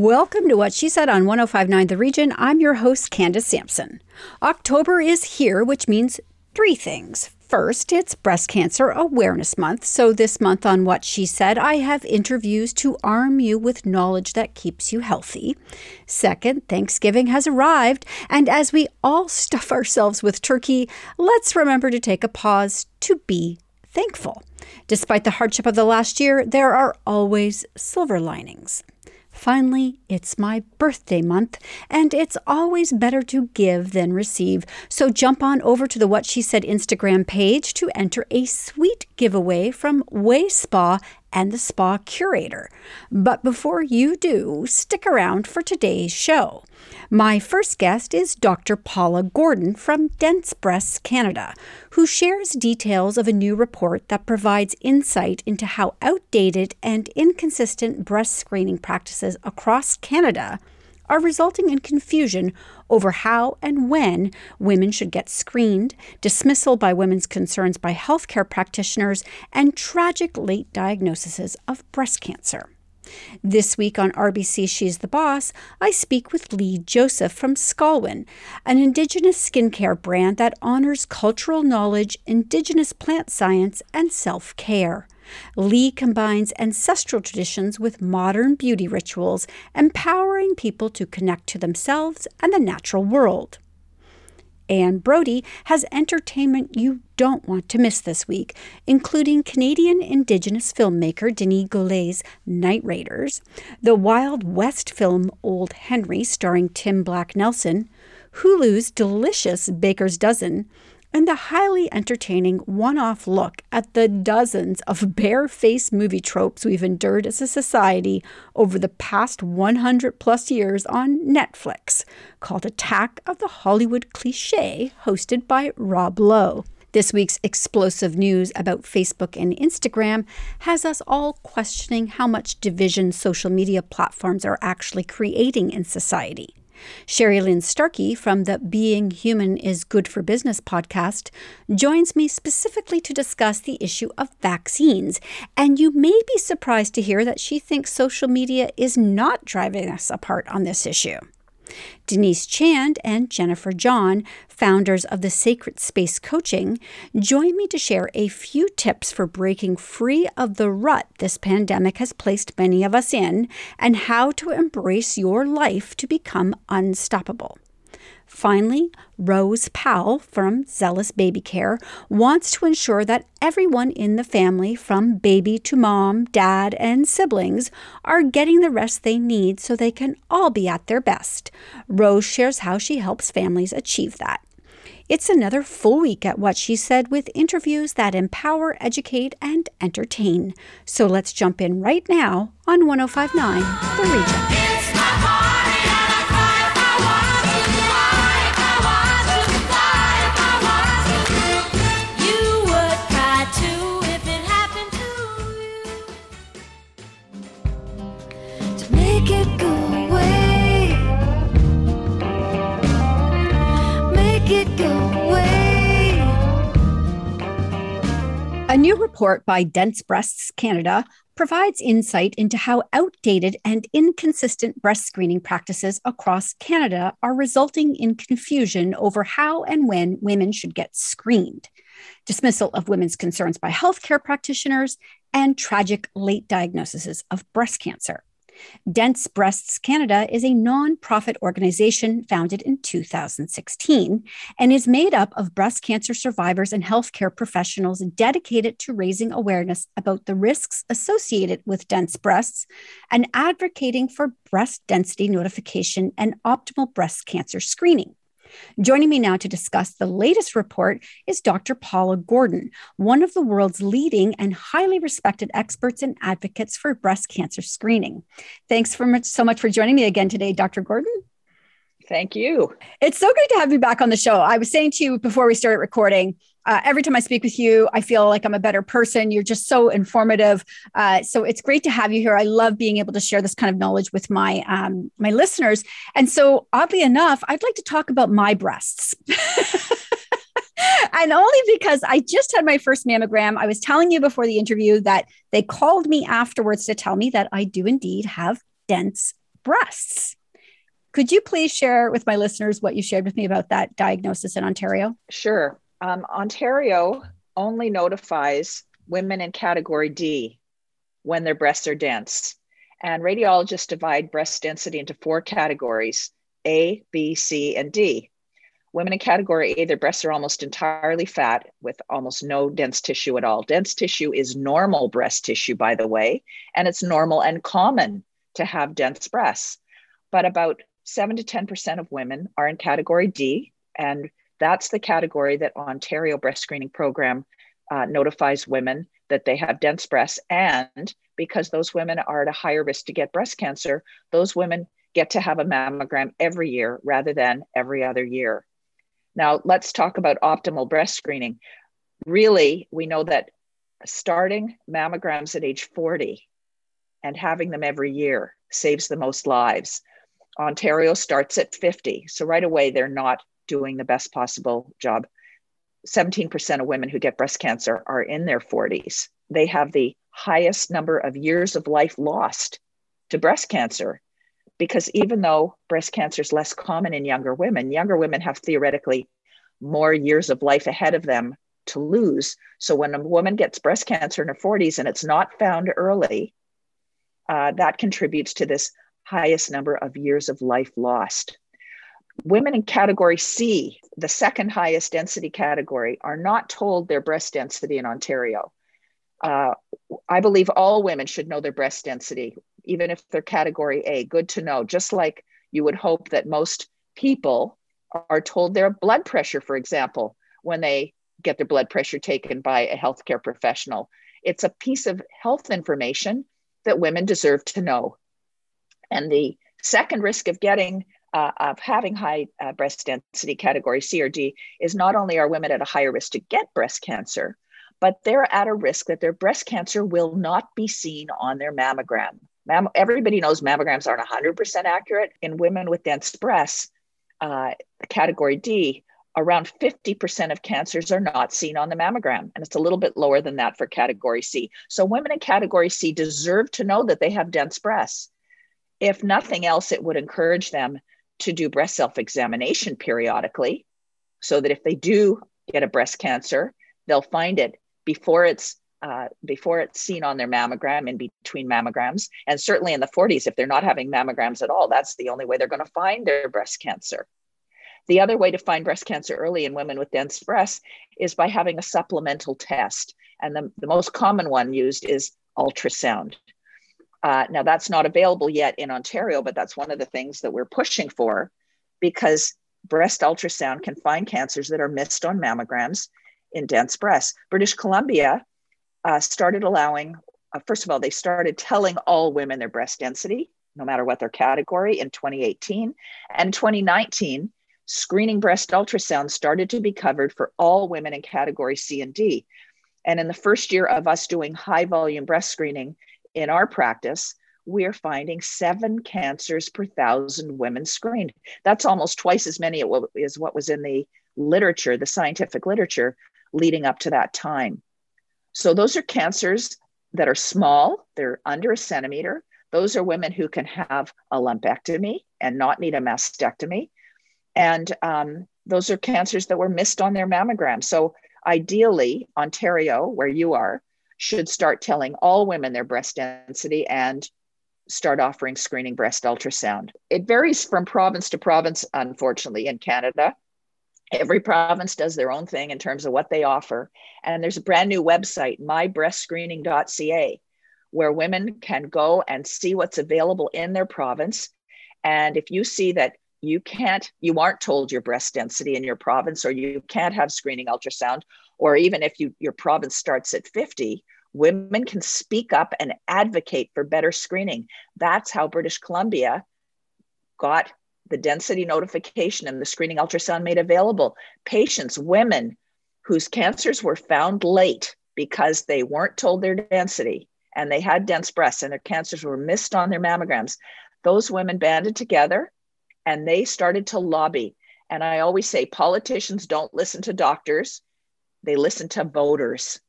Welcome to What She Said on 1059 The Region. I'm your host, Candace Sampson. October is here, which means three things. First, it's Breast Cancer Awareness Month. So, this month on What She Said, I have interviews to arm you with knowledge that keeps you healthy. Second, Thanksgiving has arrived. And as we all stuff ourselves with turkey, let's remember to take a pause to be thankful. Despite the hardship of the last year, there are always silver linings. Finally, it's my birthday month, and it's always better to give than receive. So jump on over to the What She Said Instagram page to enter a sweet giveaway from Way Spa and the spa curator. But before you do, stick around for today's show. My first guest is Dr. Paula Gordon from Dense Breasts Canada, who shares details of a new report that provides insight into how outdated and inconsistent breast screening practices across Canada are resulting in confusion over how and when women should get screened, dismissal by women's concerns by healthcare practitioners, and tragic late diagnoses of breast cancer. This week on RBC She's the Boss, I speak with Leigh Joseph from Sḵwálwen, an Indigenous skincare brand that honors cultural knowledge, Indigenous plant science, and self care. Leigh combines ancestral traditions with modern beauty rituals, empowering people to connect to themselves and the natural world. Anne Brodie has entertainment you don't want to miss this week, including Canadian Indigenous filmmaker Danis Goulet's Night Raiders, the Wild West film Old Henry starring Tim Black Nelson, Hulu's delicious Baker's Dozen, and the highly entertaining one off look at the dozens of bare-faced movie tropes we've endured as a society over the past 100 plus years on Netflix, called Attack of the Hollywood Cliche, hosted by Rob Lowe. This week's explosive news about Facebook and Instagram has us all questioning how much division social media platforms are actually creating in society. Sherilynne Starkie from the Being Human is Good for Business podcast joins me specifically to discuss the issue of vaccines. And you may be surprised to hear that she thinks social media is not driving us apart on this issue. Denise Chand and Jennifer John, founders of the Sacred Space Coaching, join me to share a few tips for breaking free of the rut this pandemic has placed many of us in and how to embrace your life to become unstoppable. Finally, Rose Powell from Zealous Baby Care wants to ensure that everyone in the family, from baby to mom, dad, and siblings, are getting the rest they need so they can all be at their best. Rose shares how she helps families achieve that. It's another full week at What She Said with interviews that empower, educate, and entertain. So let's jump in right now on 1059 The Region. Report by Dense Breasts Canada provides insight into how outdated and inconsistent breast screening practices across Canada are resulting in confusion over how and when women should get screened, dismissal of women's concerns by healthcare practitioners, and tragic late diagnoses of breast cancer. Dense Breasts Canada is a non-profit organization founded in 2016 and is made up of breast cancer survivors and healthcare professionals dedicated to raising awareness about the risks associated with dense breasts and advocating for breast density notification and optimal breast cancer screening. Joining me now to discuss the latest report is Dr. Paula Gordon, one of the world's leading and highly respected experts and advocates for breast cancer screening. Thanks for much, so much for joining me again today, Dr. Gordon. Thank you. It's so great to have you back on the show. I was saying to you before we started recording, uh, every time I speak with you, I feel like I'm a better person. You're just so informative. Uh, so it's great to have you here. I love being able to share this kind of knowledge with my um, my listeners. And so, oddly enough, I'd like to talk about my breasts. and only because I just had my first mammogram. I was telling you before the interview that they called me afterwards to tell me that I do indeed have dense breasts. Could you please share with my listeners what you shared with me about that diagnosis in Ontario? Sure. Um, Ontario only notifies women in category D when their breasts are dense. And radiologists divide breast density into four categories A, B, C, and D. Women in category A, their breasts are almost entirely fat with almost no dense tissue at all. Dense tissue is normal breast tissue, by the way, and it's normal and common to have dense breasts. But about 7 to 10% of women are in category D, and that's the category that Ontario Breast Screening Program uh, notifies women that they have dense breasts. And because those women are at a higher risk to get breast cancer, those women get to have a mammogram every year rather than every other year. Now, let's talk about optimal breast screening. Really, we know that starting mammograms at age 40 and having them every year saves the most lives. Ontario starts at 50. So, right away, they're not doing the best possible job. 17% of women who get breast cancer are in their 40s. They have the highest number of years of life lost to breast cancer because even though breast cancer is less common in younger women, younger women have theoretically more years of life ahead of them to lose. So when a woman gets breast cancer in her 40s and it's not found early, uh, that contributes to this highest number of years of life lost. Women in category C, the second highest density category, are not told their breast density in Ontario. Uh, I believe all women should know their breast density even if they're category A. Good to know. Just like you would hope that most people are told their blood pressure, for example, when they get their blood pressure taken by a healthcare professional. It's a piece of health information that women deserve to know. And the second risk of getting uh, of having high uh, breast density category C or D is not only are women at a higher risk to get breast cancer, but they're at a risk that their breast cancer will not be seen on their mammogram. Mam- everybody knows mammograms aren't 100% accurate. In women with dense breasts, uh, category D, around 50% of cancers are not seen on the mammogram. And it's a little bit lower than that for category C. So women in category C deserve to know that they have dense breasts. If nothing else, it would encourage them to do breast self examination periodically so that if they do get a breast cancer, they'll find it before it's uh, before it's seen on their mammogram in between mammograms. And certainly in the 40s, if they're not having mammograms at all, that's the only way they're going to find their breast cancer. The other way to find breast cancer early in women with dense breasts is by having a supplemental test. And the, the most common one used is ultrasound. Uh, now, that's not available yet in Ontario, but that's one of the things that we're pushing for because breast ultrasound can find cancers that are missed on mammograms in dense breasts. British Columbia uh, started allowing, uh, first of all, they started telling all women their breast density, no matter what their category, in 2018. And 2019, screening breast ultrasound started to be covered for all women in category C and D. And in the first year of us doing high volume breast screening in our practice, we're finding seven cancers per thousand women screened. That's almost twice as many as what was in the literature, the scientific literature leading up to that time. So those are cancers that are small, they're under a centimeter. Those are women who can have a lumpectomy and not need a mastectomy. And um, those are cancers that were missed on their mammogram. So ideally, Ontario, where you are, should start telling all women their breast density and start offering screening breast ultrasound. It varies from province to province, unfortunately, in Canada every province does their own thing in terms of what they offer. And there's a brand new website, mybreastscreening.ca, where women can go and see what's available in their province. And if you see that you can't, you aren't told your breast density in your province, or you can't have screening ultrasound, or even if you, your province starts at 50, women can speak up and advocate for better screening. That's how British Columbia got the density notification and the screening ultrasound made available. Patients, women whose cancers were found late because they weren't told their density and they had dense breasts and their cancers were missed on their mammograms, those women banded together and they started to lobby. And I always say politicians don't listen to doctors, they listen to voters.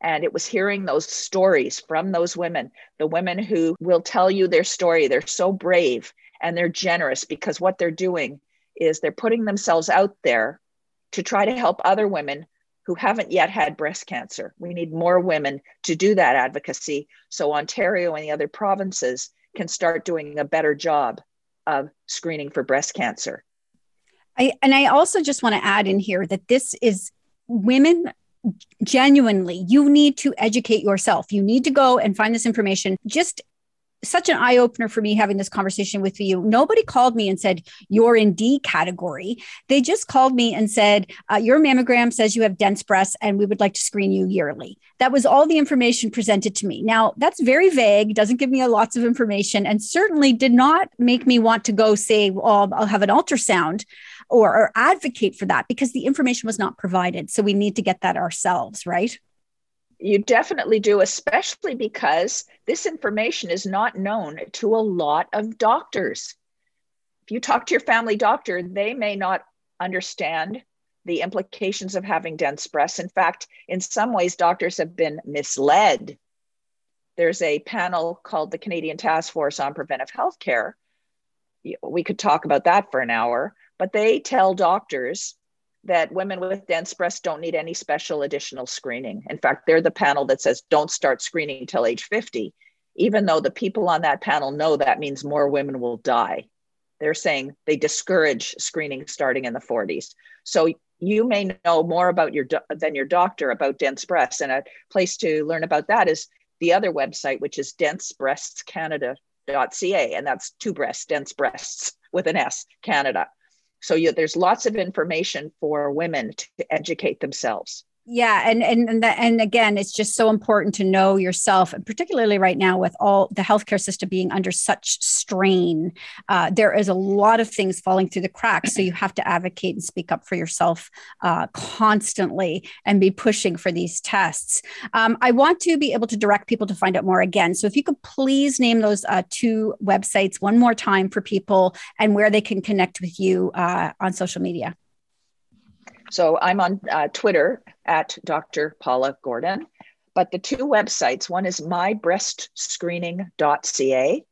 And it was hearing those stories from those women, the women who will tell you their story. They're so brave and they're generous because what they're doing is they're putting themselves out there to try to help other women who haven't yet had breast cancer. We need more women to do that advocacy so Ontario and the other provinces can start doing a better job of screening for breast cancer. I, and I also just want to add in here that this is women genuinely you need to educate yourself you need to go and find this information just such an eye opener for me having this conversation with you. Nobody called me and said, You're in D category. They just called me and said, uh, Your mammogram says you have dense breasts and we would like to screen you yearly. That was all the information presented to me. Now, that's very vague, doesn't give me a lots of information, and certainly did not make me want to go say, Well, I'll have an ultrasound or, or advocate for that because the information was not provided. So we need to get that ourselves, right? You definitely do, especially because this information is not known to a lot of doctors. If you talk to your family doctor, they may not understand the implications of having dense breasts. In fact, in some ways, doctors have been misled. There's a panel called the Canadian Task Force on Preventive Healthcare. We could talk about that for an hour, but they tell doctors that women with dense breasts don't need any special additional screening. In fact, they're the panel that says don't start screening until age 50, even though the people on that panel know that means more women will die. They're saying they discourage screening starting in the 40s. So you may know more about your do- than your doctor about dense breasts, and a place to learn about that is the other website, which is densebreastscanada.ca, and that's two breasts, dense breasts with an S, Canada. So you, there's lots of information for women to educate themselves yeah and and and, that, and again it's just so important to know yourself and particularly right now with all the healthcare system being under such strain uh, there is a lot of things falling through the cracks. So you have to advocate and speak up for yourself uh, constantly and be pushing for these tests. Um, i want to be able to direct people to find out more again. So if you could please name those uh, two websites one more time for people and where they can connect with you uh, on social media. So I'm on uh, Twitter at Dr. Paula Gordon. But the two websites one is mybreastscreening.ca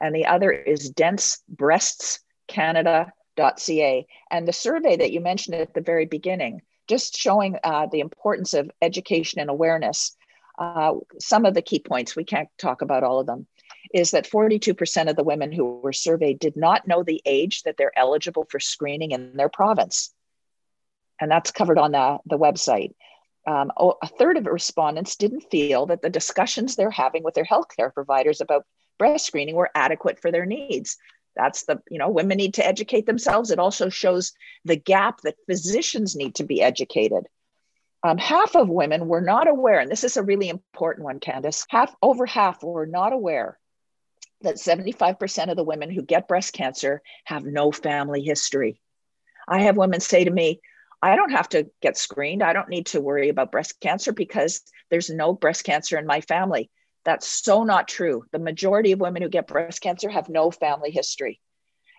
and the other is densebreastscanada.ca. And the survey that you mentioned at the very beginning, just showing uh, the importance of education and awareness. Uh, some of the key points, we can't talk about all of them, is that 42% of the women who were surveyed did not know the age that they're eligible for screening in their province and that's covered on the, the website. Um, a third of respondents didn't feel that the discussions they're having with their healthcare providers about breast screening were adequate for their needs. That's the, you know, women need to educate themselves. It also shows the gap that physicians need to be educated. Um, half of women were not aware, and this is a really important one, Candace. Half, over half were not aware that 75% of the women who get breast cancer have no family history. I have women say to me, I don't have to get screened. I don't need to worry about breast cancer because there's no breast cancer in my family. That's so not true. The majority of women who get breast cancer have no family history.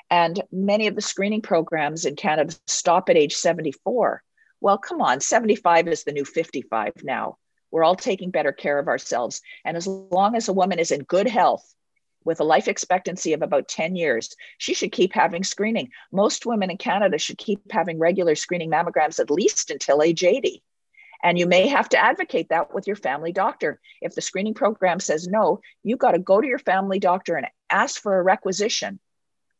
And many of the screening programs in Canada stop at age 74. Well, come on, 75 is the new 55 now. We're all taking better care of ourselves. And as long as a woman is in good health, with a life expectancy of about 10 years, she should keep having screening. Most women in Canada should keep having regular screening mammograms at least until age 80. And you may have to advocate that with your family doctor. If the screening program says no, you've got to go to your family doctor and ask for a requisition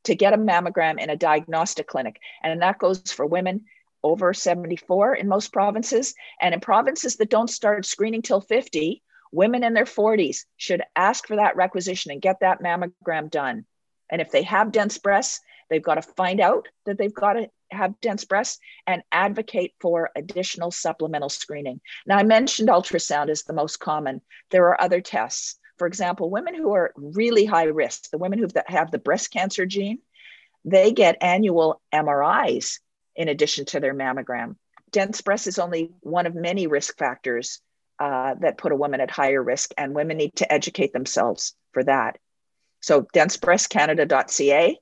to get a mammogram in a diagnostic clinic. And that goes for women over 74 in most provinces. And in provinces that don't start screening till 50, women in their 40s should ask for that requisition and get that mammogram done. And if they have dense breasts, they've got to find out that they've got to have dense breasts and advocate for additional supplemental screening. Now, I mentioned ultrasound is the most common. There are other tests. For example, women who are really high risk, the women who have the breast cancer gene, they get annual MRIs in addition to their mammogram. Dense breast is only one of many risk factors uh, that put a woman at higher risk, and women need to educate themselves for that. So, densebreastcanada.ca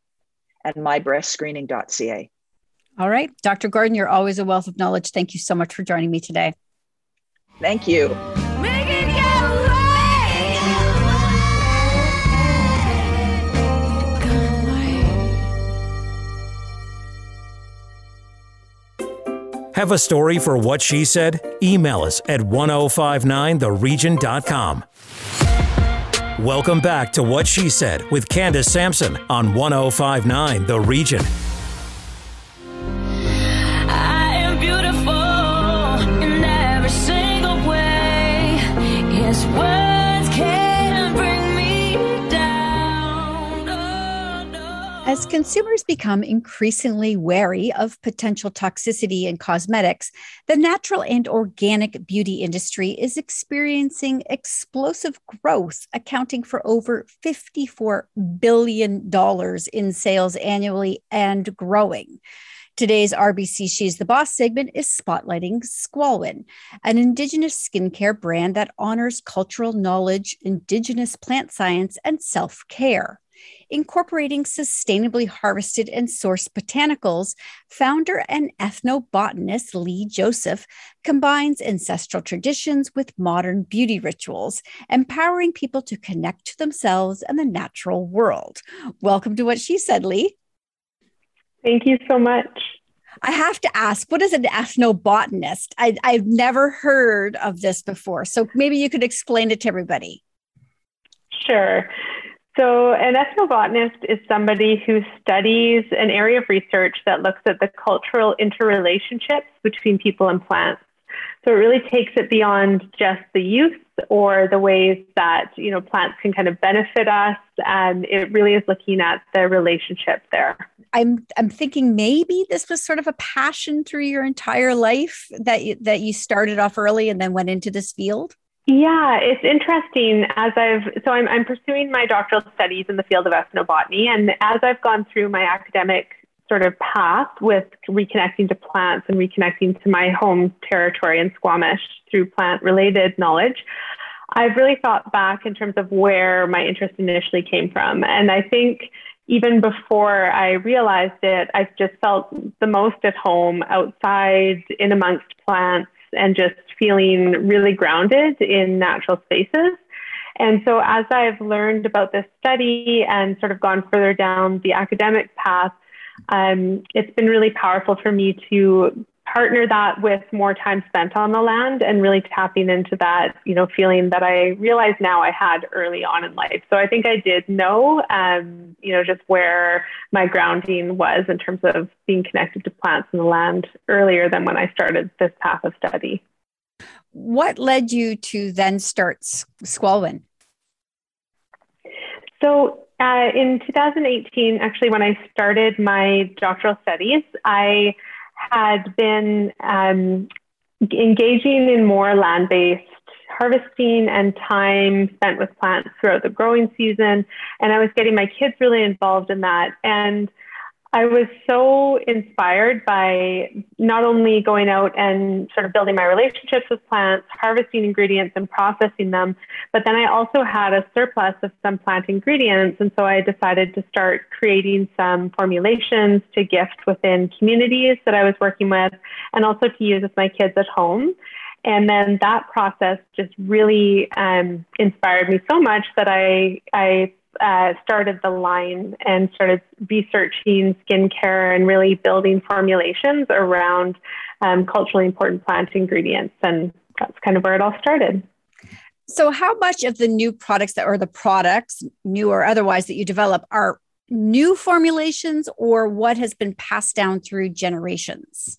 and mybreastscreening.ca. All right. Dr. Gordon, you're always a wealth of knowledge. Thank you so much for joining me today. Thank you. Have a story for what she said? Email us at 1059theregion.com. Welcome back to What She Said with Candace Sampson on 1059 The Region. As consumers become increasingly wary of potential toxicity in cosmetics, the natural and organic beauty industry is experiencing explosive growth, accounting for over $54 billion in sales annually and growing. Today's RBC She's the Boss segment is spotlighting Sḵwálwen, an Indigenous skincare brand that honors cultural knowledge, Indigenous plant science, and self care incorporating sustainably harvested and sourced botanicals, founder and ethnobotanist Leigh Joseph combines ancestral traditions with modern beauty rituals, empowering people to connect to themselves and the natural world. Welcome to What She Said, Leigh. Thank you so much. I have to ask, what is an ethnobotanist? I, I've never heard of this before. So maybe you could explain it to everybody. Sure. So, an ethnobotanist is somebody who studies an area of research that looks at the cultural interrelationships between people and plants. So, it really takes it beyond just the use or the ways that you know plants can kind of benefit us, and it really is looking at the relationship there. I'm I'm thinking maybe this was sort of a passion through your entire life that you, that you started off early and then went into this field. Yeah, it's interesting as I've so I'm I'm pursuing my doctoral studies in the field of ethnobotany and as I've gone through my academic sort of path with reconnecting to plants and reconnecting to my home territory in Squamish through plant related knowledge, I've really thought back in terms of where my interest initially came from. And I think even before I realized it, I've just felt the most at home outside in amongst plants and just feeling really grounded in natural spaces. And so, as I've learned about this study and sort of gone further down the academic path, um, it's been really powerful for me to partner that with more time spent on the land and really tapping into that, you know, feeling that I realized now I had early on in life. So I think I did know, um, you know, just where my grounding was in terms of being connected to plants and the land earlier than when I started this path of study. What led you to then start Sḵwálwen? So uh, in 2018, actually, when I started my doctoral studies, I had been um, engaging in more land based harvesting and time spent with plants throughout the growing season. And I was getting my kids really involved in that. And I was so inspired by not only going out and sort of building my relationships with plants, harvesting ingredients and processing them, but then I also had a surplus of some plant ingredients. And so I decided to start creating some formulations to gift within communities that I was working with and also to use with my kids at home. And then that process just really um, inspired me so much that I, I uh, started the line and started researching skincare and really building formulations around um, culturally important plant ingredients. And that's kind of where it all started. So, how much of the new products that, or the products, new or otherwise, that you develop are new formulations or what has been passed down through generations?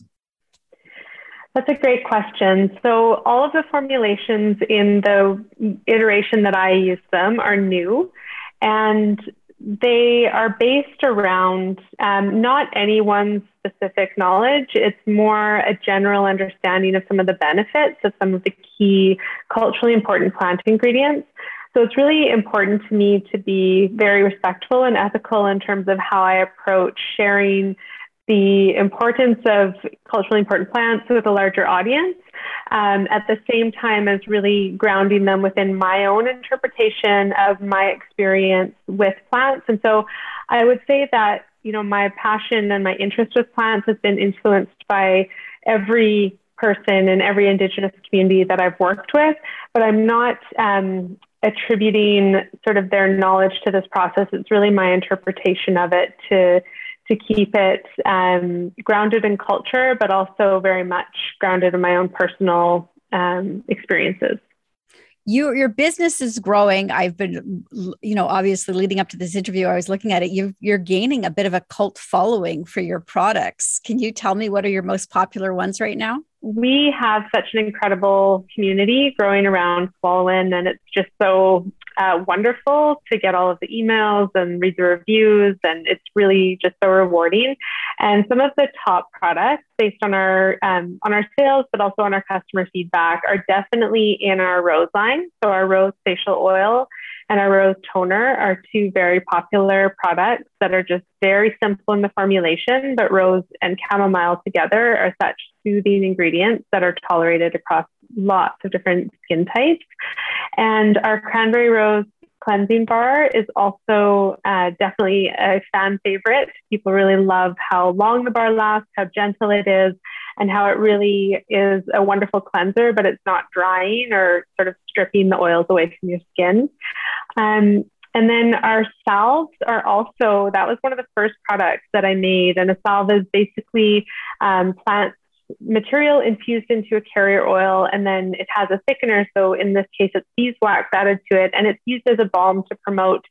That's a great question. So, all of the formulations in the iteration that I use them are new. And they are based around um, not anyone's specific knowledge. It's more a general understanding of some of the benefits of some of the key culturally important plant ingredients. So it's really important to me to be very respectful and ethical in terms of how I approach sharing the importance of culturally important plants with a larger audience, um, at the same time as really grounding them within my own interpretation of my experience with plants. And so I would say that, you know, my passion and my interest with plants has been influenced by every person in every Indigenous community that I've worked with, but I'm not um, attributing sort of their knowledge to this process. It's really my interpretation of it to to keep it um, grounded in culture, but also very much grounded in my own personal um, experiences. You, your business is growing. I've been, you know, obviously leading up to this interview, I was looking at it. you you're gaining a bit of a cult following for your products. Can you tell me what are your most popular ones right now? We have such an incredible community growing around Sḵwálwen, and it's just so uh, wonderful to get all of the emails and read the reviews, and it's really just so rewarding. And some of the top products, based on our um, on our sales, but also on our customer feedback, are definitely in our Rose line. So our Rose facial oil and our Rose toner are two very popular products that are just very simple in the formulation, but rose and chamomile together are such soothing ingredients that are tolerated across lots of different skin types. And our cranberry rose cleansing bar is also uh, definitely a fan favorite. People really love how long the bar lasts, how gentle it is, and how it really is a wonderful cleanser, but it's not drying or sort of stripping the oils away from your skin. Um, and then our salves are also, that was one of the first products that I made. And a salve is basically um, plant material infused into a carrier oil, and then it has a thickener. So in this case, it's beeswax added to it, and it's used as a balm to promote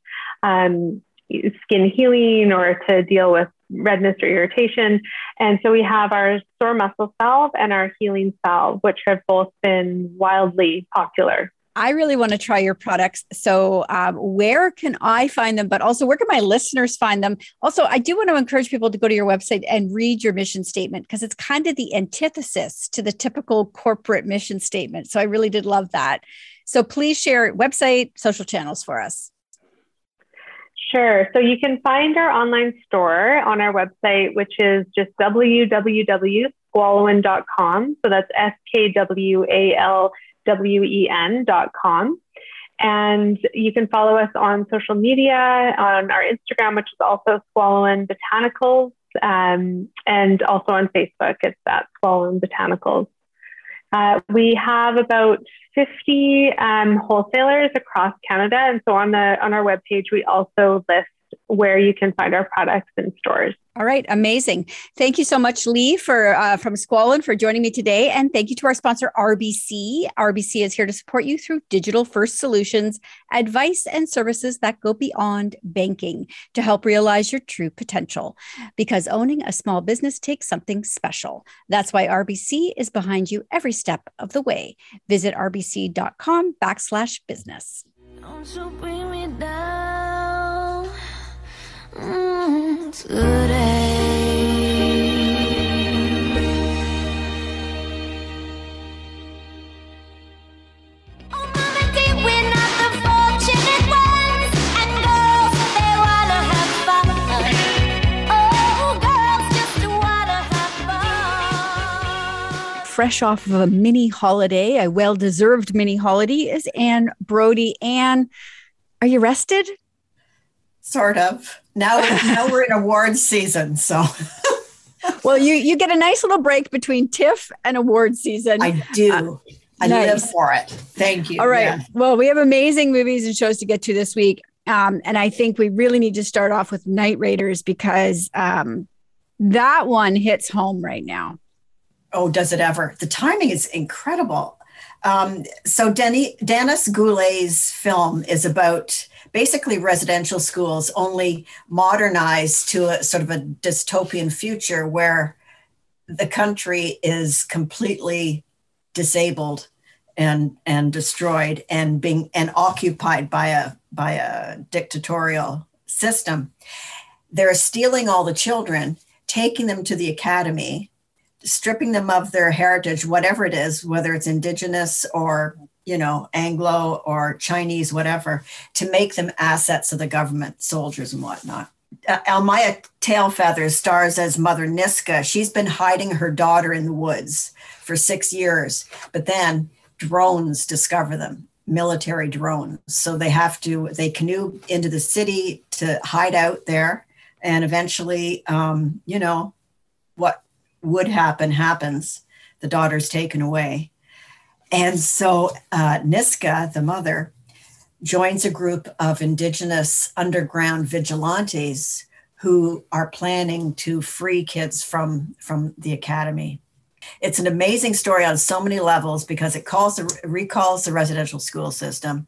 um, skin healing or to deal with redness or irritation. And so we have our sore muscle salve and our healing salve, which have both been wildly popular. I really want to try your products. So, um, where can I find them? But also, where can my listeners find them? Also, I do want to encourage people to go to your website and read your mission statement because it's kind of the antithesis to the typical corporate mission statement. So, I really did love that. So, please share website, social channels for us. Sure. So you can find our online store on our website, which is just www.skwalwen.com. So that's S K W A L W-E-N.com. And you can follow us on social media, on our Instagram, which is also Sḵwálwen Botanicals, um, and also on Facebook, it's at Sḵwálwen Botanicals. Uh, we have about 50 um, wholesalers across Canada, and so on the on our webpage, we also list where you can find our products in stores. All right, amazing. Thank you so much, Leigh, for uh, from Sḵwálwen for joining me today, and thank you to our sponsor RBC. RBC is here to support you through digital first solutions, advice, and services that go beyond banking to help realize your true potential. Because owning a small business takes something special. That's why RBC is behind you every step of the way. Visit rbc.com backslash business. Fresh off of a mini holiday, a well deserved mini holiday, is Anne Brodie. Anne, are you rested? Sort of. Now, now we're in awards season, so. well, you you get a nice little break between TIFF and award season. I do. Uh, I nice. live for it. Thank you. All right. Yeah. Well, we have amazing movies and shows to get to this week. Um, and I think we really need to start off with Night Raiders because um, that one hits home right now. Oh, does it ever? The timing is incredible. Um, so Denny, Danis Goulet's film is about basically residential schools, only modernized to a sort of a dystopian future where the country is completely disabled and and destroyed and being and occupied by a by a dictatorial system. They're stealing all the children, taking them to the academy stripping them of their heritage, whatever it is, whether it's indigenous or you know Anglo or Chinese, whatever, to make them assets of the government, soldiers and whatnot. Uh, Elle-Máijá Tailfeathers stars as Mother Niska. She's been hiding her daughter in the woods for six years, but then drones discover them military drones so they have to they canoe into the city to hide out there and eventually um, you know what would happen happens. The daughter's taken away. And so uh, Niska, the mother, joins a group of indigenous underground vigilantes who are planning to free kids from from the academy. It's an amazing story on so many levels because it calls the, recalls the residential school system.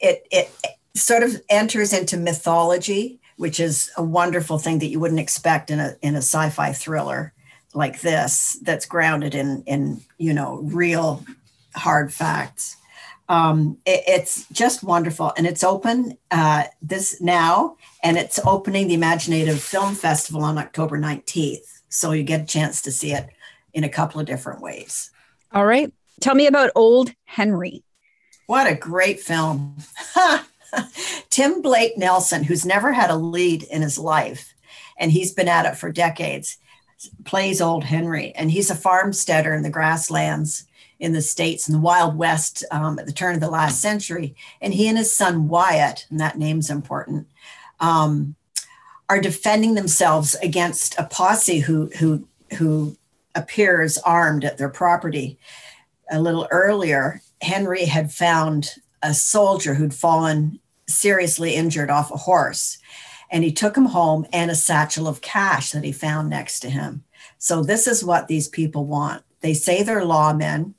It it sort of enters into mythology, which is a wonderful thing that you wouldn't expect in a in a sci-fi thriller like this that's grounded in in you know real hard facts. Um, it, it's just wonderful, and it's open uh, this now, and it's opening the imagineNATIVE Film Festival on October nineteenth. So you get a chance to see it in a couple of different ways. All right, tell me about Old Henry. What a great film! Tim Blake Nelson, who's never had a lead in his life, and he's been at it for decades, plays Old Henry, and he's a farmsteader in the grasslands in the States in the Wild West um, at the turn of the last century. And he and his son Wyatt, and that name's important, um, are defending themselves against a posse who, who, who appears armed at their property. A little earlier, Henry had found a soldier who'd fallen seriously injured off a horse. And he took him home and a satchel of cash that he found next to him. So, this is what these people want. They say they're lawmen,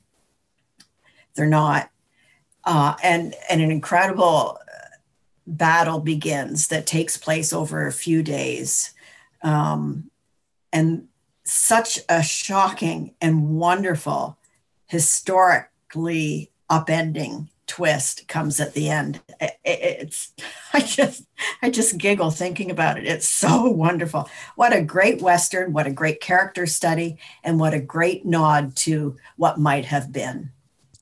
they're not. Uh, and, and an incredible battle begins that takes place over a few days. Um, and such a shocking and wonderful, historically upending twist comes at the end. It, it's I just I just giggle thinking about it. It's so wonderful. What a great western, what a great character study and what a great nod to what might have been.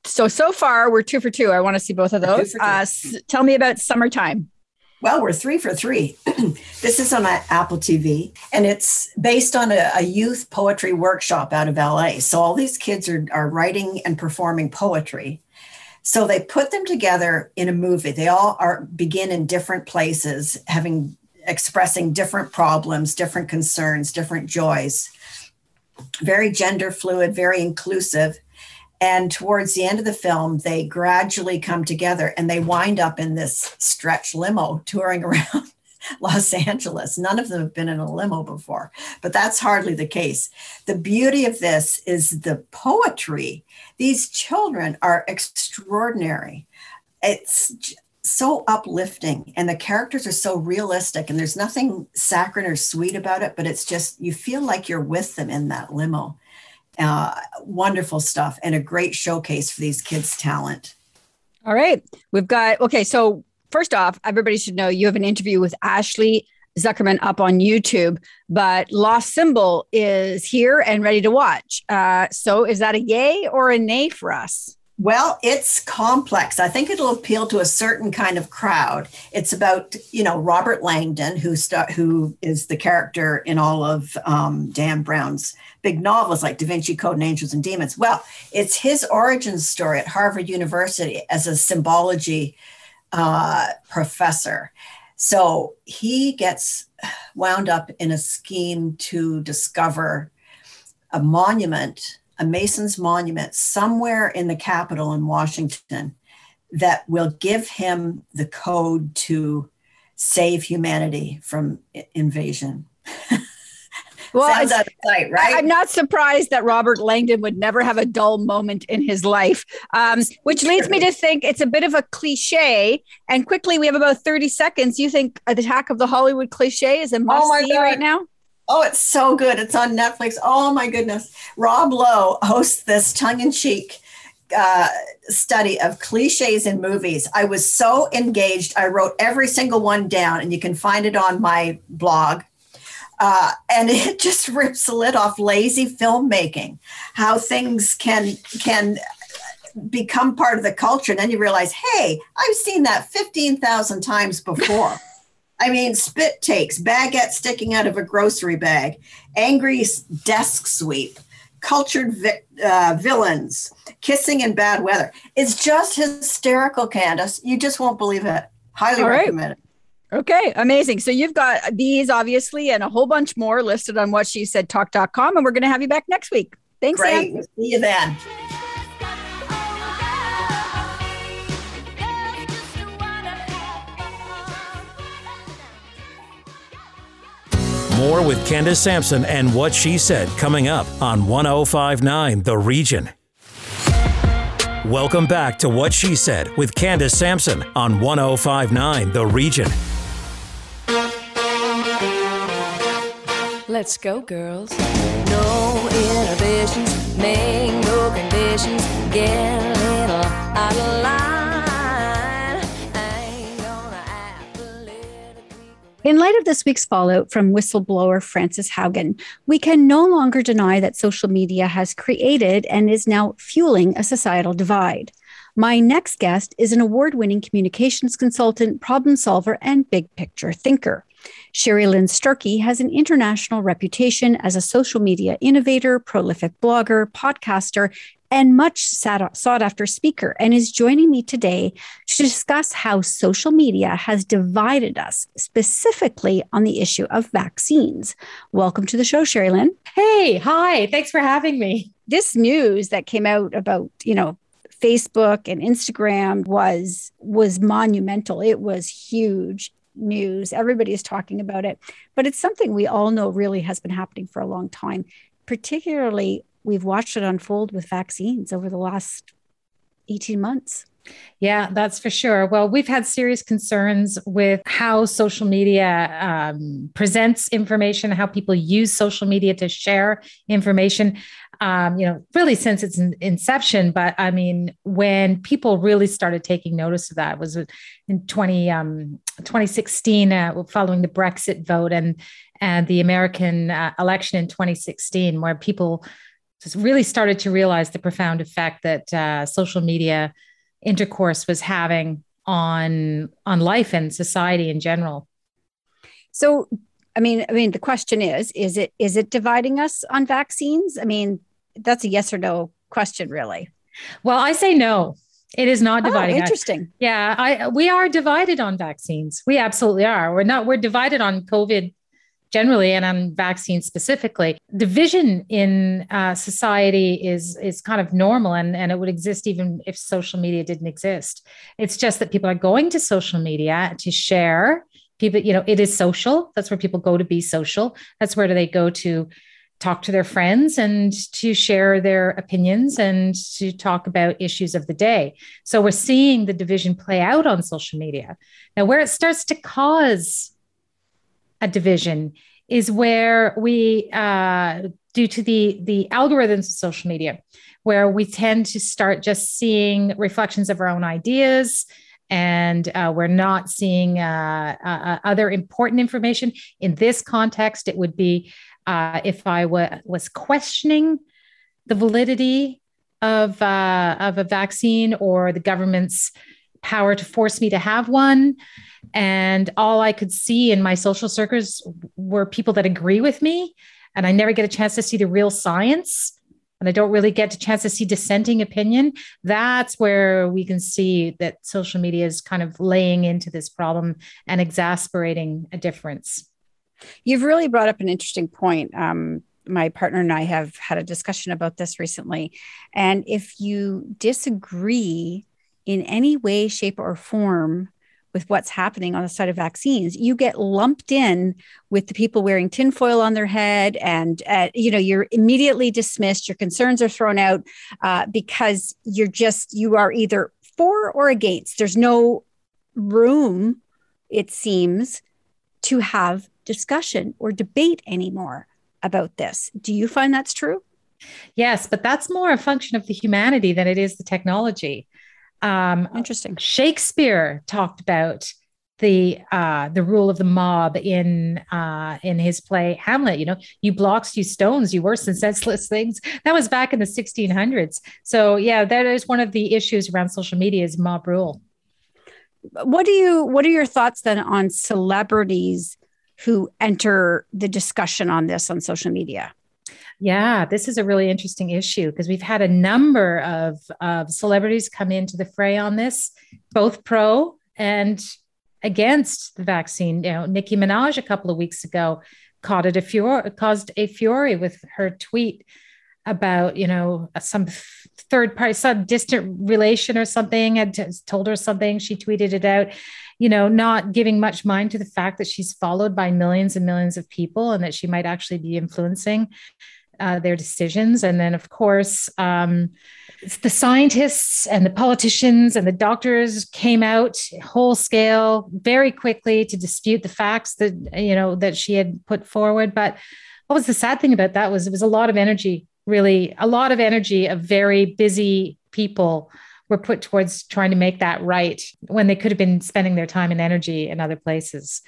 So so far we're 2 for 2. I want to see both of those. Uh, tell me about summertime. Well, we're three for three. this is on Apple TV, and it's based on a, a, youth poetry workshop out of LA. So all these kids are, are writing and performing poetry. So they put them together in a movie. They all are begin in different places, having expressing different problems, different concerns, different joys. Very gender fluid, very inclusive. And towards the end of the film, they gradually come together and they wind up in this stretch limo touring around Los Angeles. None of them have been in a limo before, but that's hardly the case. The beauty of this is the poetry. These children are extraordinary. It's so uplifting and the characters are so realistic and there's nothing saccharine or sweet about it but it's just you feel like you're with them in that limo uh, wonderful stuff and a great showcase for these kids' talent. All right. We've got, okay. So, first off, everybody should know you have an interview with Ashley Zukerman up on YouTube, but Lost Symbol is here and ready to watch. Uh, so, is that a yay or a nay for us? Well, it's complex. I think it'll appeal to a certain kind of crowd. It's about, you know, Robert Langdon, who st- who is the character in all of um, Dan Brown's big novels like Da Vinci Code and Angels and Demons. Well, it's his origin story at Harvard University as a symbology uh, professor. So he gets wound up in a scheme to discover a monument a Mason's monument somewhere in the Capitol in Washington that will give him the code to save humanity from invasion. Well, Sounds out of sight, right? I'm not surprised that Robert Langdon would never have a dull moment in his life, um, which leads me to think it's a bit of a cliche. And quickly, we have about 30 seconds. You think Attack of the Hollywood cliche is a must oh see right now? Oh, it's so good. It's on Netflix. Oh my goodness. Rob Lowe hosts this tongue in cheek uh, study of cliches in movies. I was so engaged. I wrote every single one down, and you can find it on my blog. Uh, and it just rips the lid off lazy filmmaking, how things can can become part of the culture. And then you realize, hey, I've seen that 15,000 times before. I mean, spit takes, baguette sticking out of a grocery bag, angry desk sweep, cultured vi- uh, villains, kissing in bad weather. It's just hysterical, Candace. You just won't believe it. Highly All recommend right. it. Okay, amazing. So you've got these obviously and a whole bunch more listed on what she said talk.com and we're going to have you back next week. Thanks, Great. Anne. See you then. More with Candace Sampson and what she said coming up on 1059 The Region. Welcome back to What She Said with Candace Sampson on 1059 The Region. Let's go, girls. No inhibitions, make no conditions, get a little out of line. In light of this week's fallout from whistleblower Frances Haugen, we can no longer deny that social media has created and is now fueling a societal divide. My next guest is an award winning communications consultant, problem solver, and big picture thinker. Sherilynne Starkie has an international reputation as a social media innovator, prolific blogger, podcaster, and much sought after speaker, and is joining me today to discuss how social media has divided us, specifically on the issue of vaccines. Welcome to the show, Sherry Lynn. Hey, hi. Thanks for having me. This news that came out about, you know, Facebook and Instagram was was monumental. It was huge news. Everybody is talking about it, but it's something we all know really has been happening for a long time. Particularly, we've watched it unfold with vaccines over the last 18 months. Yeah, that's for sure. Well, we've had serious concerns with how social media um, presents information, how people use social media to share information. Um, you know, really since its inception. But I mean, when people really started taking notice of that was in 20, um, 2016, uh, following the Brexit vote and and the American uh, election in 2016, where people just really started to realize the profound effect that uh, social media intercourse was having on on life and society in general. So, I mean, I mean, the question is: is it is it dividing us on vaccines? I mean, that's a yes or no question, really. Well, I say no. It is not Oh, dividing. us. interesting. Yeah, I we are divided on vaccines. We absolutely are. We're not. We're divided on COVID generally and on vaccines specifically. Division in uh, society is is kind of normal, and and it would exist even if social media didn't exist. It's just that people are going to social media to share. People, you know, it is social. That's where people go to be social. That's where they go to talk to their friends and to share their opinions and to talk about issues of the day. So we're seeing the division play out on social media. Now, where it starts to cause a division is where we, uh, due to the the algorithms of social media, where we tend to start just seeing reflections of our own ideas. And uh, we're not seeing uh, uh, other important information. In this context, it would be uh, if I was questioning the validity of uh, of a vaccine or the government's power to force me to have one, and all I could see in my social circles were people that agree with me, and I never get a chance to see the real science. And I don't really get a chance to see dissenting opinion. That's where we can see that social media is kind of laying into this problem and exasperating a difference. You've really brought up an interesting point. Um, my partner and I have had a discussion about this recently. And if you disagree in any way, shape, or form with what's happening on the side of vaccines, you get lumped in with the people wearing tinfoil on their head, and uh, you know you're immediately dismissed. Your concerns are thrown out uh, because you're just you are either for or against. There's no room, it seems, to have discussion or debate anymore about this. Do you find that's true? Yes, but that's more a function of the humanity than it is the technology. Um, Interesting. Shakespeare talked about the uh, the rule of the mob in uh, in his play Hamlet. You know, you blocks, you stones, you worse than senseless things. That was back in the 1600s. So yeah, that is one of the issues around social media is mob rule. What do you what are your thoughts then on celebrities who enter the discussion on this on social media? Yeah, this is a really interesting issue because we've had a number of, of celebrities come into the fray on this, both pro and against the vaccine. You know, Nicki Minaj a couple of weeks ago a furor, caused a fury with her tweet about you know some third party some distant relation or something had told her something she tweeted it out you know not giving much mind to the fact that she's followed by millions and millions of people and that she might actually be influencing uh, their decisions. And then of course um, the scientists and the politicians and the doctors came out whole scale very quickly to dispute the facts that you know that she had put forward. But what was the sad thing about that was it was a lot of energy really a lot of energy of very busy people were put towards trying to make that right when they could have been spending their time and energy in other places.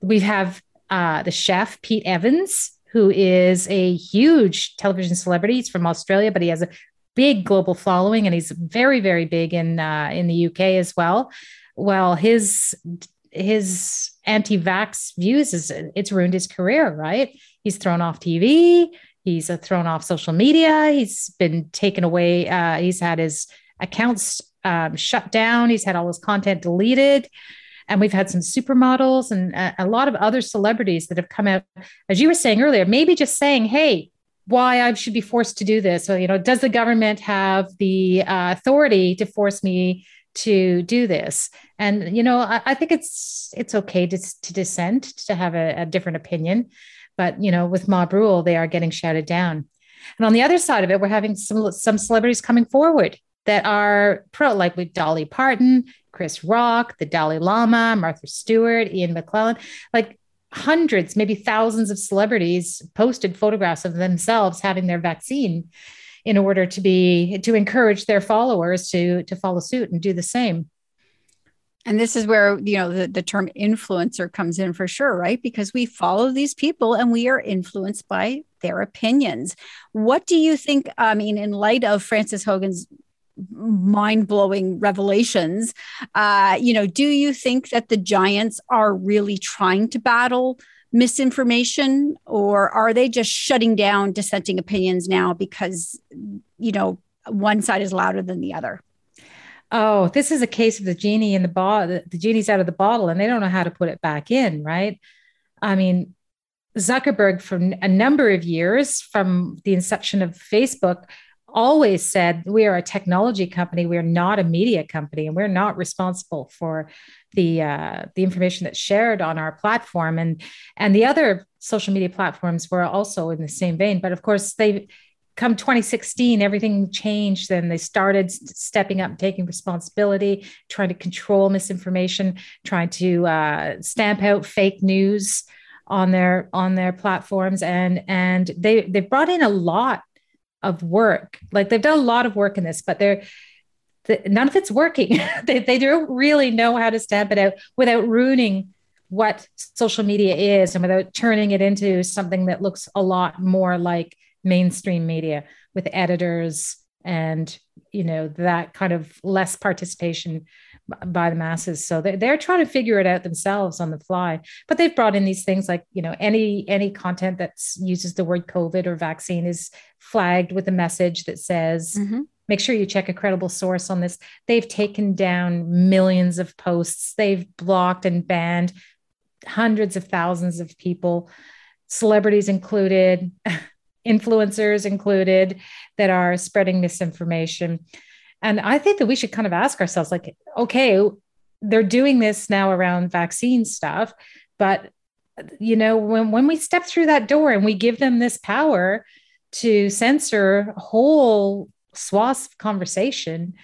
We have uh, the chef pete evans who is a huge television celebrity. He's from australia but he has a big global following and he's very very big in uh, in the uk as well. Well his his anti-vax views is it's ruined his career right? He's thrown off tv he's thrown off social media. He's been taken away uh, he's had his accounts um, shut down. He's had all his content deleted. And we've had some supermodels and a, a lot of other celebrities that have come out. As you were saying earlier maybe just saying hey why I should be forced to do this. So, you know, does the government have the uh, authority to force me to do this? And you know i, I think it's it's okay to, to dissent to have a, a, different opinion but you know with mob rule they are getting shouted down. And on the other side of it we're having some some celebrities coming forward that are pro like with dolly parton chris rock the dalai lama martha stewart ian mckellen like hundreds maybe thousands of celebrities posted photographs of themselves having their vaccine in order to be to encourage their followers to to follow suit and do the same and this is where you know the, the term influencer comes in for sure right? Because we follow these people and we are influenced by their opinions. What do you think i mean in light of Frances Haugen's mind-blowing revelations uh, you know do you think that the giants are really trying to battle misinformation or are they just shutting down dissenting opinions now because you know one side is louder than the other oh this is a case of the genie in the bottle the genie's out of the bottle and they don't know how to put it back in right? I mean zuckerberg for a number of years from the inception of facebook always said we are a technology company. We're not a media company and we're not responsible for the uh, the information that's shared on our platform. And and the other social media platforms were also in the same vein. But of course they come 2016 everything changed then they started stepping up taking responsibility trying to control misinformation trying to uh, stamp out fake news on their on their platforms and and they they brought in a lot of work like they've done a lot of work in this but they're the, none of it's working. they, they don't really know how to stamp it out without ruining what social media is and without turning it into something that looks a lot more like mainstream media with editors and you know that kind of less participation by the masses. So they're, they're trying to figure it out themselves on the fly. But they've brought in these things like you know any any content that uses the word covid or vaccine is flagged with a message that says mm-hmm. Make sure you check a credible source on this. They've taken down millions of posts, they've blocked and banned hundreds of thousands of people, celebrities included, influencers included, that are spreading misinformation. And I think that we should kind of ask ourselves like, okay, they're doing this now around vaccine stuff, but you know, when, when we step through that door and we give them this power to censor whole swaths of conversation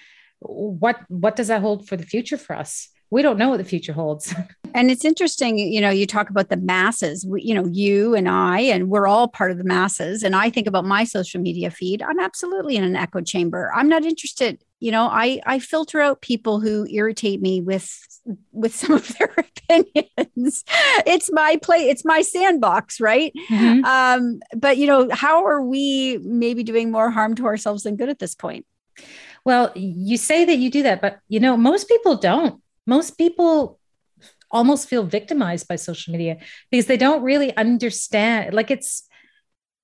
what what does that hold for the future for us we don't know what the future holds and it's interesting you know you talk about the masses. We, you know you and i and we're all part of the masses. And i think about my social media feed i'm absolutely in an echo chamber. I'm not interested you know i i filter out people who irritate me with with some of their opinions. It's my play it's my sandbox right? Mm-hmm. um but you know how are we maybe doing more harm to ourselves than good at this point? Well you say that you do that but you know most people don't. Most people almost feel victimized by social media because they don't really understand like it's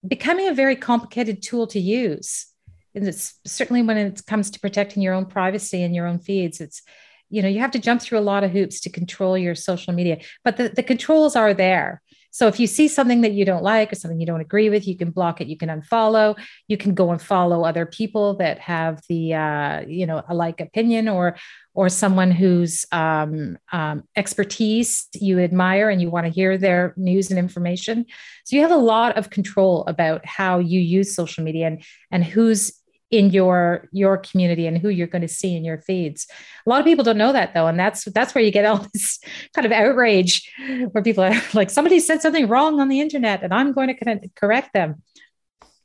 becoming a very complicated tool to use. And it's certainly when it comes to protecting your own privacy and your own feeds it's you know you have to jump through a lot of hoops to control your social media but the, the controls are there So if you see something that you don't like or something you don't agree with, you can block it, you can unfollow, you can go and follow other people that have the uh, you know a like opinion or or someone whose um, um, expertise you admire and you want to hear their news and information. So you have a lot of control about how you use social media and and who's in your your community and who you're going to see in your feeds. A lot of people don't know that though, and that's that's where you get all this kind of outrage where people are like, somebody said something wrong on the internet, and I'm going to correct them.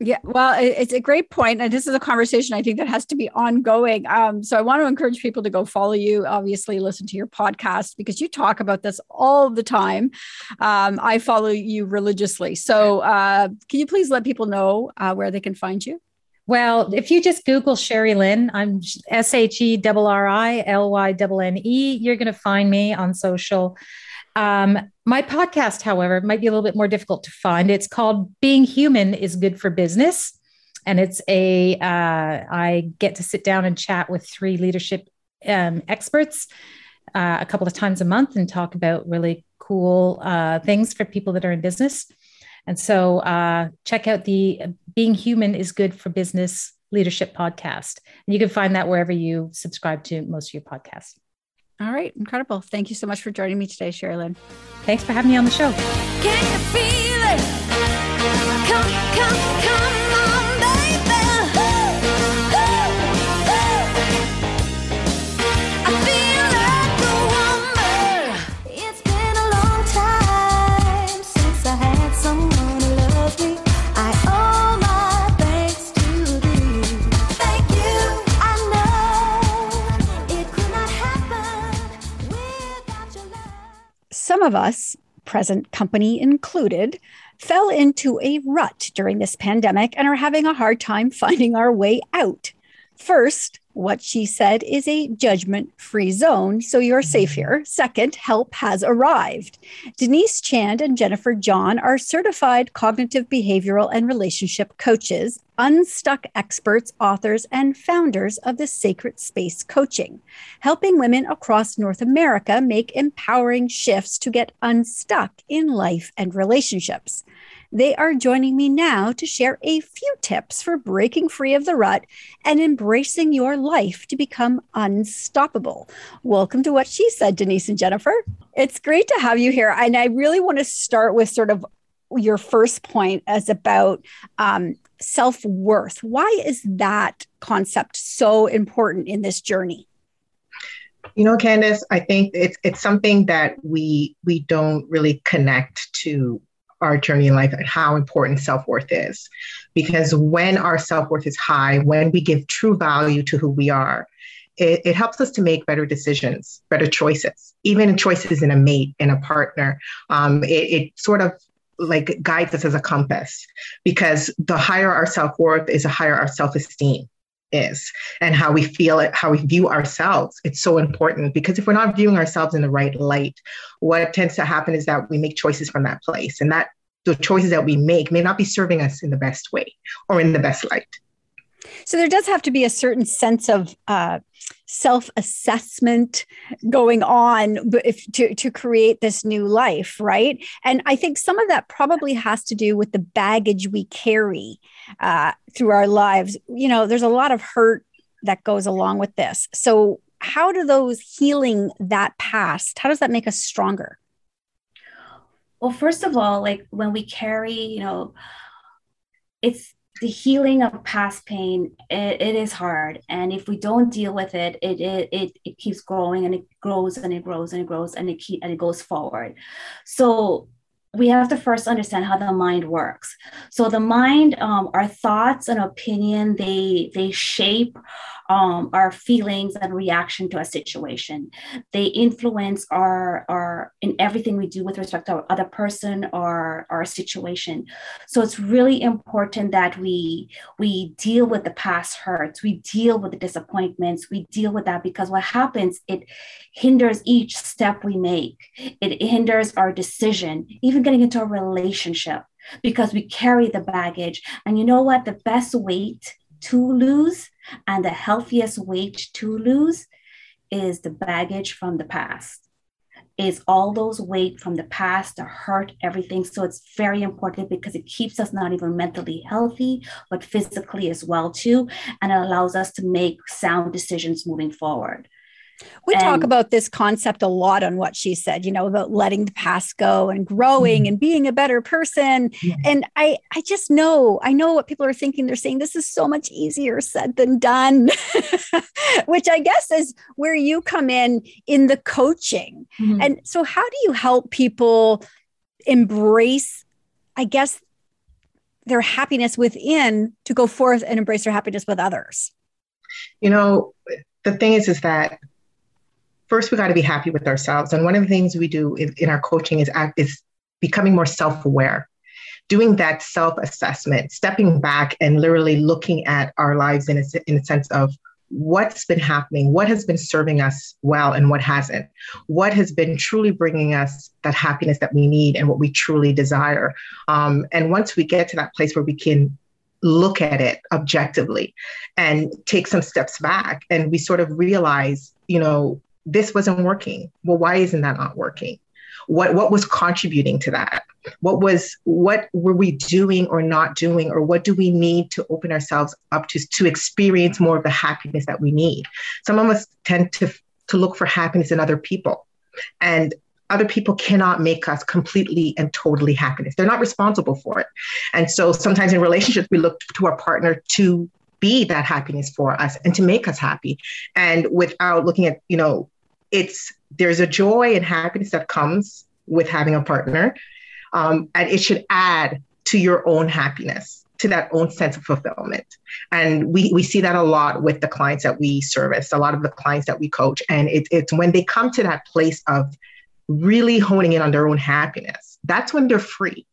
Yeah, well, it's a great point, and this is a conversation I think that has to be ongoing. Um, so I want to encourage people to go follow you. Obviously, listen to your podcast because you talk about this all the time. Um, I follow you religiously. So uh, can you please let people know uh, where they can find you? Well, if you just Google Sherilynne, I'm S H E R R I L Y N N E. You're going to find me on social. Um, my podcast, however, might be a little bit more difficult to find. It's called Being Human is Good for Business. And it's a, uh, I get to sit down and chat with three leadership um, experts uh, a couple of times a month and talk about really cool uh, things for people that are in business. And so uh, check out the Being Human is Good for Business Leadership podcast. And you can find that wherever you subscribe to most of your podcasts. All right, incredible. Thank you so much for joining me today, Sherilynne. Thanks for having me on the show. Some of us, present company included, fell into a rut during this pandemic and are having a hard time finding our way out. First, what she said is a judgment free zone, so you're safe mm-hmm. here. Second, help has arrived. Denise Chand and Jennifer John are certified cognitive behavioral and relationship coaches, unstuck experts, authors, and founders of the Sacred Space Coaching, helping women across North America make empowering shifts to get unstuck in life and relationships. They are joining me now to share a few tips for breaking free of the rut and embracing your life to become unstoppable. Welcome to What She Said, Denise and Jennifer. It's great to have you here. And I really want to start with sort of your first point as about um, self worth. Why is that concept so important in this journey? You know, Candace, I think it's it's something that we we don't really connect to our journey in life and how important self worth is. Because when our self worth is high, when we give true value to who we are, it, it, helps us to make better decisions, better choices, even choices in a mate, in a partner. Um, it, it sort of like guides us as a compass because the higher our self worth is, the higher our self esteem is and how we feel it, how we view ourselves. It's so important because if we're not viewing ourselves in the right light, what tends to happen is that we make choices from that place. And that the choices that we make may not be serving us in the best way or in the best light. So there does have to be a certain sense of uh, self-assessment going on if, to, to create this new life, right? And I think some of that probably has to do with the baggage we carry uh, through our lives. You know, there's a lot of hurt that goes along with this. So how do those healing that past, how does that make us stronger? Well, first of all, like when we carry, you know, it's the healing of past pain it, it is hard. And if we don't deal with it it, it it it keeps growing and it grows and it grows and it grows and it keep and it goes forward. So we have to first understand how the mind works. So the mind um, our thoughts and opinion they they shape um, our feelings and reaction to a situation. They influence our, our in everything we do with respect to our other person or our situation. So it's really important that we we deal with the past hurts, we deal with the disappointments, we deal with that because what happens it hinders each step we make. It hinders our decision, even getting into a relationship because we carry the baggage. And you know what? The best weight to lose and the healthiest weight to lose is the baggage from the past. is all those weight from the past, the hurt, everything. So it's very important because it keeps us not even mentally healthy, but physically as well too, and it allows us to make sound decisions moving forward. We And- talk about this concept a lot on what she said, you know, about letting the past go and growing Mhm. and being a better person. Yeah. And I I just know, I know what people are thinking. They're saying this is so much easier said than done. Which I guess is where you come in in the coaching. Mhm. And so how do you help people embrace I guess their happiness within to go forth and embrace their happiness with others? you know the thing is is that first we got to be happy with ourselves. And one of the things we do in, in our coaching is act is becoming more self-aware. Doing that self-assessment stepping back and literally looking at our lives in a, in a sense of what's been happening what has been serving us well and what hasn't. What has been truly bringing us that happiness that we need and what we truly desire. Um, and once we get to that place where we can look at it objectively and take some steps back and we sort of realize you know this wasn't working. Well why isn't that not working? What what was contributing to that? What was what were we doing or not doing? Or what do we need to open ourselves up to to experience more of the happiness that we need? Some of us tend to to look for happiness in other people. And other people cannot make us completely and totally happiness. They're not responsible for it. And so sometimes in relationships we look to our partner to be that happiness for us and to make us happy. And without looking at you know it's there's a joy and happiness that comes with having a partner um, and it should add to your own happiness to that own sense of fulfillment. And we, we see that a lot with the clients that we service a lot of the clients that we coach. And it, it's when they come to that place of really honing in on their own happiness that's when they're free.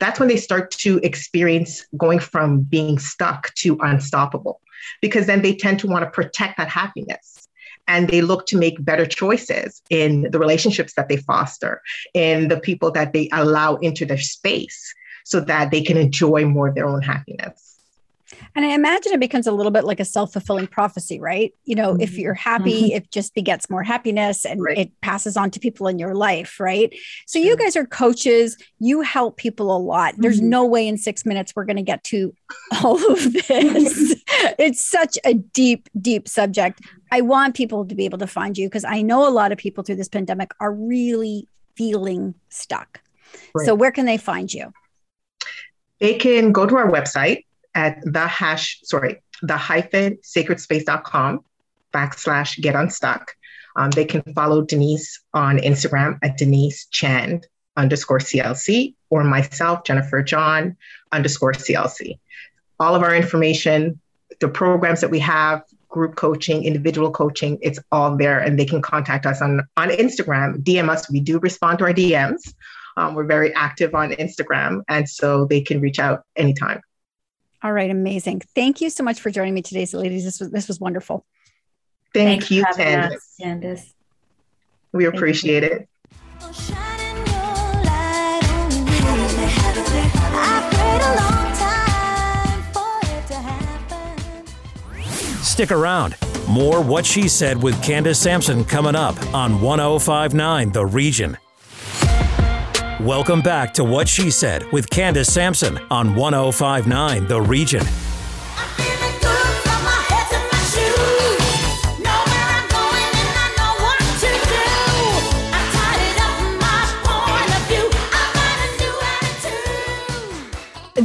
That's when they start to experience going from being stuck to unstoppable because then they tend to want to protect that happiness and they look to make better choices in the relationships that they foster in the people that they allow into their space so that they can enjoy more of their own happiness And I imagine it becomes a little bit like a self fulfilling prophecy, right? You know, if Mhm. you're happy, it just begets more happiness and Right. it passes on to people in your life, right? So, you guys are coaches, you help people a lot. There's Mhm. no way in six minutes we're going to get to all of this. it's such a deep, deep subject. I want people to be able to find you because I know a lot of people through this pandemic are really feeling stuck. So, where can they find you? they can go to our website at the hash sorry the hyphen sacredspace.com backslash get unstuck. Um, they can follow denise on instagram at denise chan underscore clc or myself jennifer john underscore clc all of our information the programs that we have group coaching individual coaching it's all there and they can contact us on on instagram. Dm us. We do respond to our dms um, we're very active on Instagram, and so they can reach out anytime. All right, amazing. Thank you so much for joining me today, ladies. This was this was wonderful. Thank Thanks you, for having Candace. us, Candace. We you. appreciate it. Shining your light on me. I prayed a long time for it. Stick around. More What She Said with Candace Sampson coming up on 1059 The Region. Welcome back to What She Said with Candace Sampson on 1059 The Region.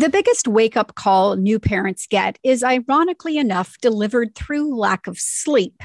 The biggest wake up call new parents get is ironically enough delivered through lack of sleep.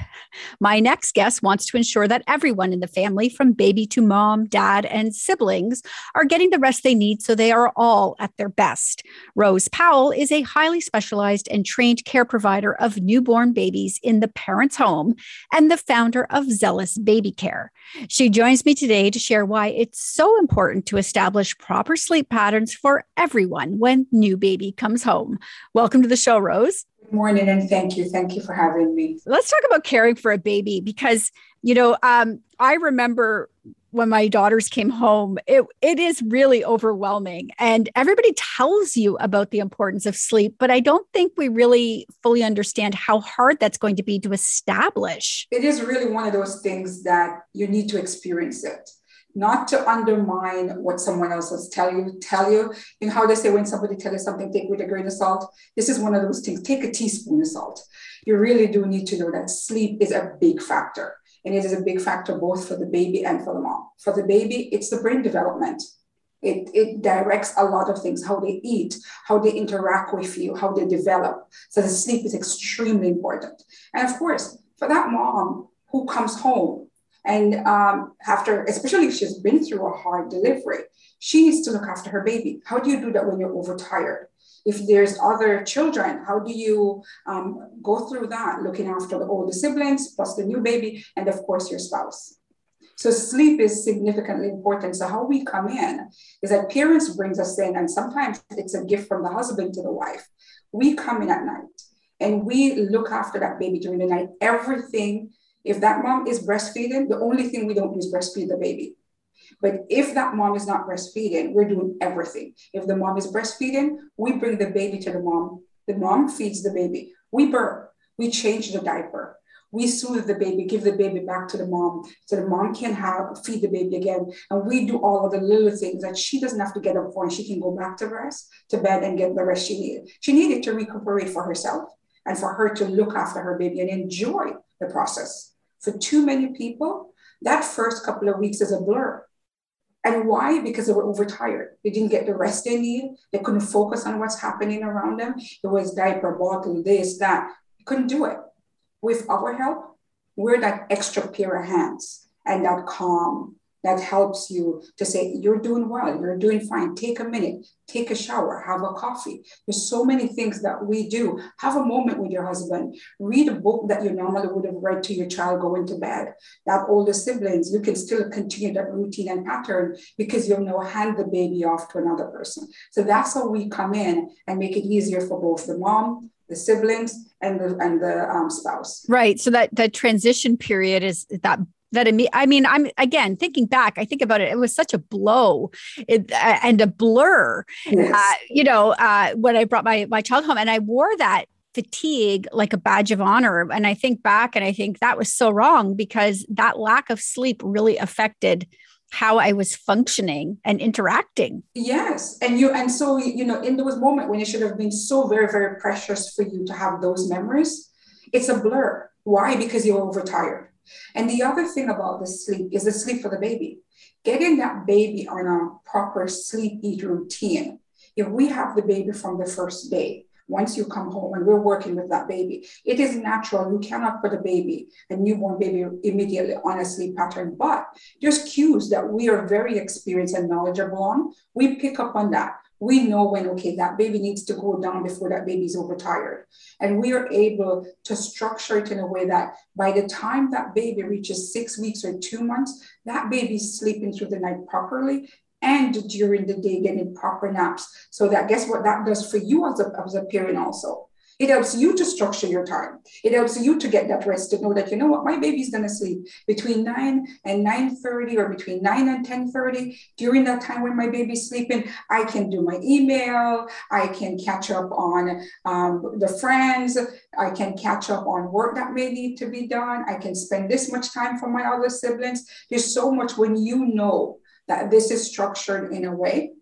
My next guest wants to ensure that everyone in the family, from baby to mom, dad, and siblings, are getting the rest they need so they are all at their best. Rose Powell is a highly specialized and trained care provider of newborn babies in the parent's home and the founder of Zealous Baby Care. She joins me today to share why it's so important to establish proper sleep patterns for everyone when new baby comes home. Welcome to the show, Rose. Good morning and thank you. Thank you for having me. Let's talk about caring for a baby because, you know, um, I remember when my daughters came home, it, it is really overwhelming. And everybody tells you about the importance of sleep, but I don't think we really fully understand how hard that's going to be to establish. It is really one of those things that you need to experience it. Not to undermine what someone else has tell you, tell you. You know how they say when somebody tells you something, take with a grain of salt. This is one of those things. Take a teaspoon of salt. You really do need to know that sleep is a big factor. And it is a big factor both for the baby and for the mom. For the baby, it's the brain development. It, it directs a lot of things how they eat, how they interact with you, how they develop. So the sleep is extremely important. And of course, for that mom who comes home and um, after, especially if she's been through a hard delivery, she needs to look after her baby. How do you do that when you're overtired? If there's other children, how do you um, go through that, looking after the older siblings, plus the new baby, and of course your spouse? So sleep is significantly important. So how we come in is that parents brings us in, and sometimes it's a gift from the husband to the wife. We come in at night and we look after that baby during the night. Everything, if that mom is breastfeeding, the only thing we don't do is breastfeed the baby. But if that mom is not breastfeeding, we're doing everything. If the mom is breastfeeding, we bring the baby to the mom. The mom feeds the baby. We burp. We change the diaper we soothe the baby, give the baby back to the mom so the mom can have feed the baby again. And we do all of the little things that she doesn't have to get up for and she can go back to rest, to bed and get the rest she needed. She needed to recuperate for herself and for her to look after her baby and enjoy the process. For too many people, that first couple of weeks is a blur. And why? Because they were overtired. They didn't get the rest they need. They couldn't focus on what's happening around them. It was diaper, bottle, this, that. You couldn't do it with our help, we're that extra pair of hands and that calm that helps you to say, You're doing well, you're doing fine. Take a minute, take a shower, have a coffee. There's so many things that we do. Have a moment with your husband, read a book that you normally would have read to your child going to bed. That older siblings, you can still continue that routine and pattern because you'll now hand the baby off to another person. So that's how we come in and make it easier for both the mom the siblings and the and the um, spouse. Right. So that that transition period is that that I mean, I'm again thinking back. I think about it. It was such a blow it, uh, and a blur. Yes. Uh, you know, uh, when I brought my my child home, and I wore that fatigue like a badge of honor. And I think back, and I think that was so wrong because that lack of sleep really affected how I was functioning and interacting. Yes. And you and so you know, in those moments when it should have been so very, very precious for you to have those memories, it's a blur. Why? Because you're overtired. And the other thing about the sleep is the sleep for the baby. Getting that baby on a proper sleep eat routine. If we have the baby from the first day, once you come home and we're working with that baby. It is natural. You cannot put a baby, a newborn baby, immediately on a sleep pattern, but there's cues that we are very experienced and knowledgeable on. We pick up on that. We know when, okay, that baby needs to go down before that baby's overtired. And we are able to structure it in a way that by the time that baby reaches six weeks or two months, that baby's sleeping through the night properly and during the day getting proper naps. So that guess what that does for you as a, as a parent also. It helps you to structure your time. It helps you to get that rest to know that you know what my baby's gonna sleep between 9 and 9:30 or between 9 and 10:30. During that time when my baby's sleeping, I can do my email, I can catch up on um, the friends, I can catch up on work that may need to be done. I can spend this much time for my other siblings. There's so much when you know that this is structured in a way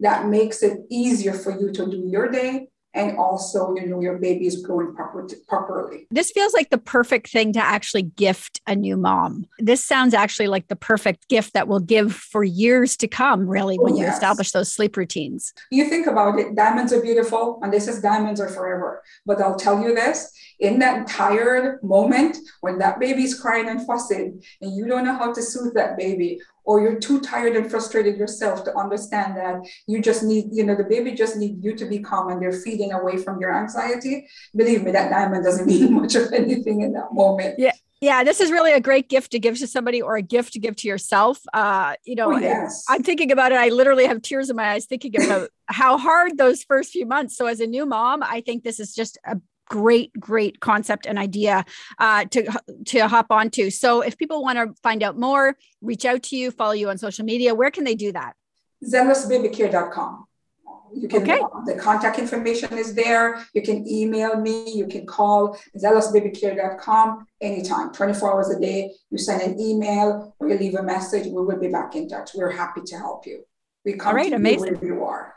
that makes it easier for you to do your day and also you know your baby is growing proper, properly. This feels like the perfect thing to actually gift a new mom. This sounds actually like the perfect gift that will give for years to come really when oh, yes. you establish those sleep routines. You think about it diamonds are beautiful and this is diamonds are forever. But i'll tell you this in that tired moment when that baby's crying and fussing and you don't know how to soothe that baby or you're too tired and frustrated yourself to understand that you just need, you know, the baby just need you to be calm and they're feeding away from your anxiety. Believe me, that diamond doesn't mean much of anything in that moment. Yeah. Yeah, this is really a great gift to give to somebody or a gift to give to yourself. Uh, you know, oh, yes. I'm thinking about it. I literally have tears in my eyes thinking about how hard those first few months. So as a new mom, I think this is just a great great concept and idea uh, to to hop onto so if people want to find out more reach out to you follow you on social media where can they do that zealousbabycare.com You can Okay. the contact information is there. You can email me, you can call zealousbabycare.com anytime, 24 hours a day. You send an email or you leave a message, we will be back in touch. We're happy to help you. We come All right, amazing. wherever you are.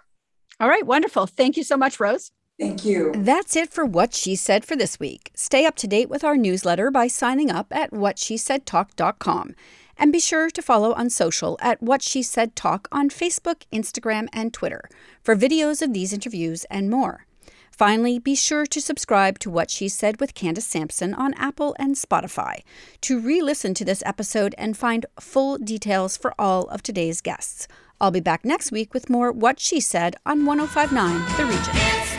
All right, wonderful. Thank you so much, Rose. Thank you. That's it for What She Said for this week. Stay up to date with our newsletter by signing up at whatshesaidtalk.com. And be sure to follow on social at What She Said Talk on Facebook, Instagram, and Twitter for videos of these interviews and more. Finally, be sure to subscribe to What She Said with Candace Sampson on Apple and Spotify to re listen to this episode and find full details for all of today's guests. I'll be back next week with more What She Said on 1059 The Region.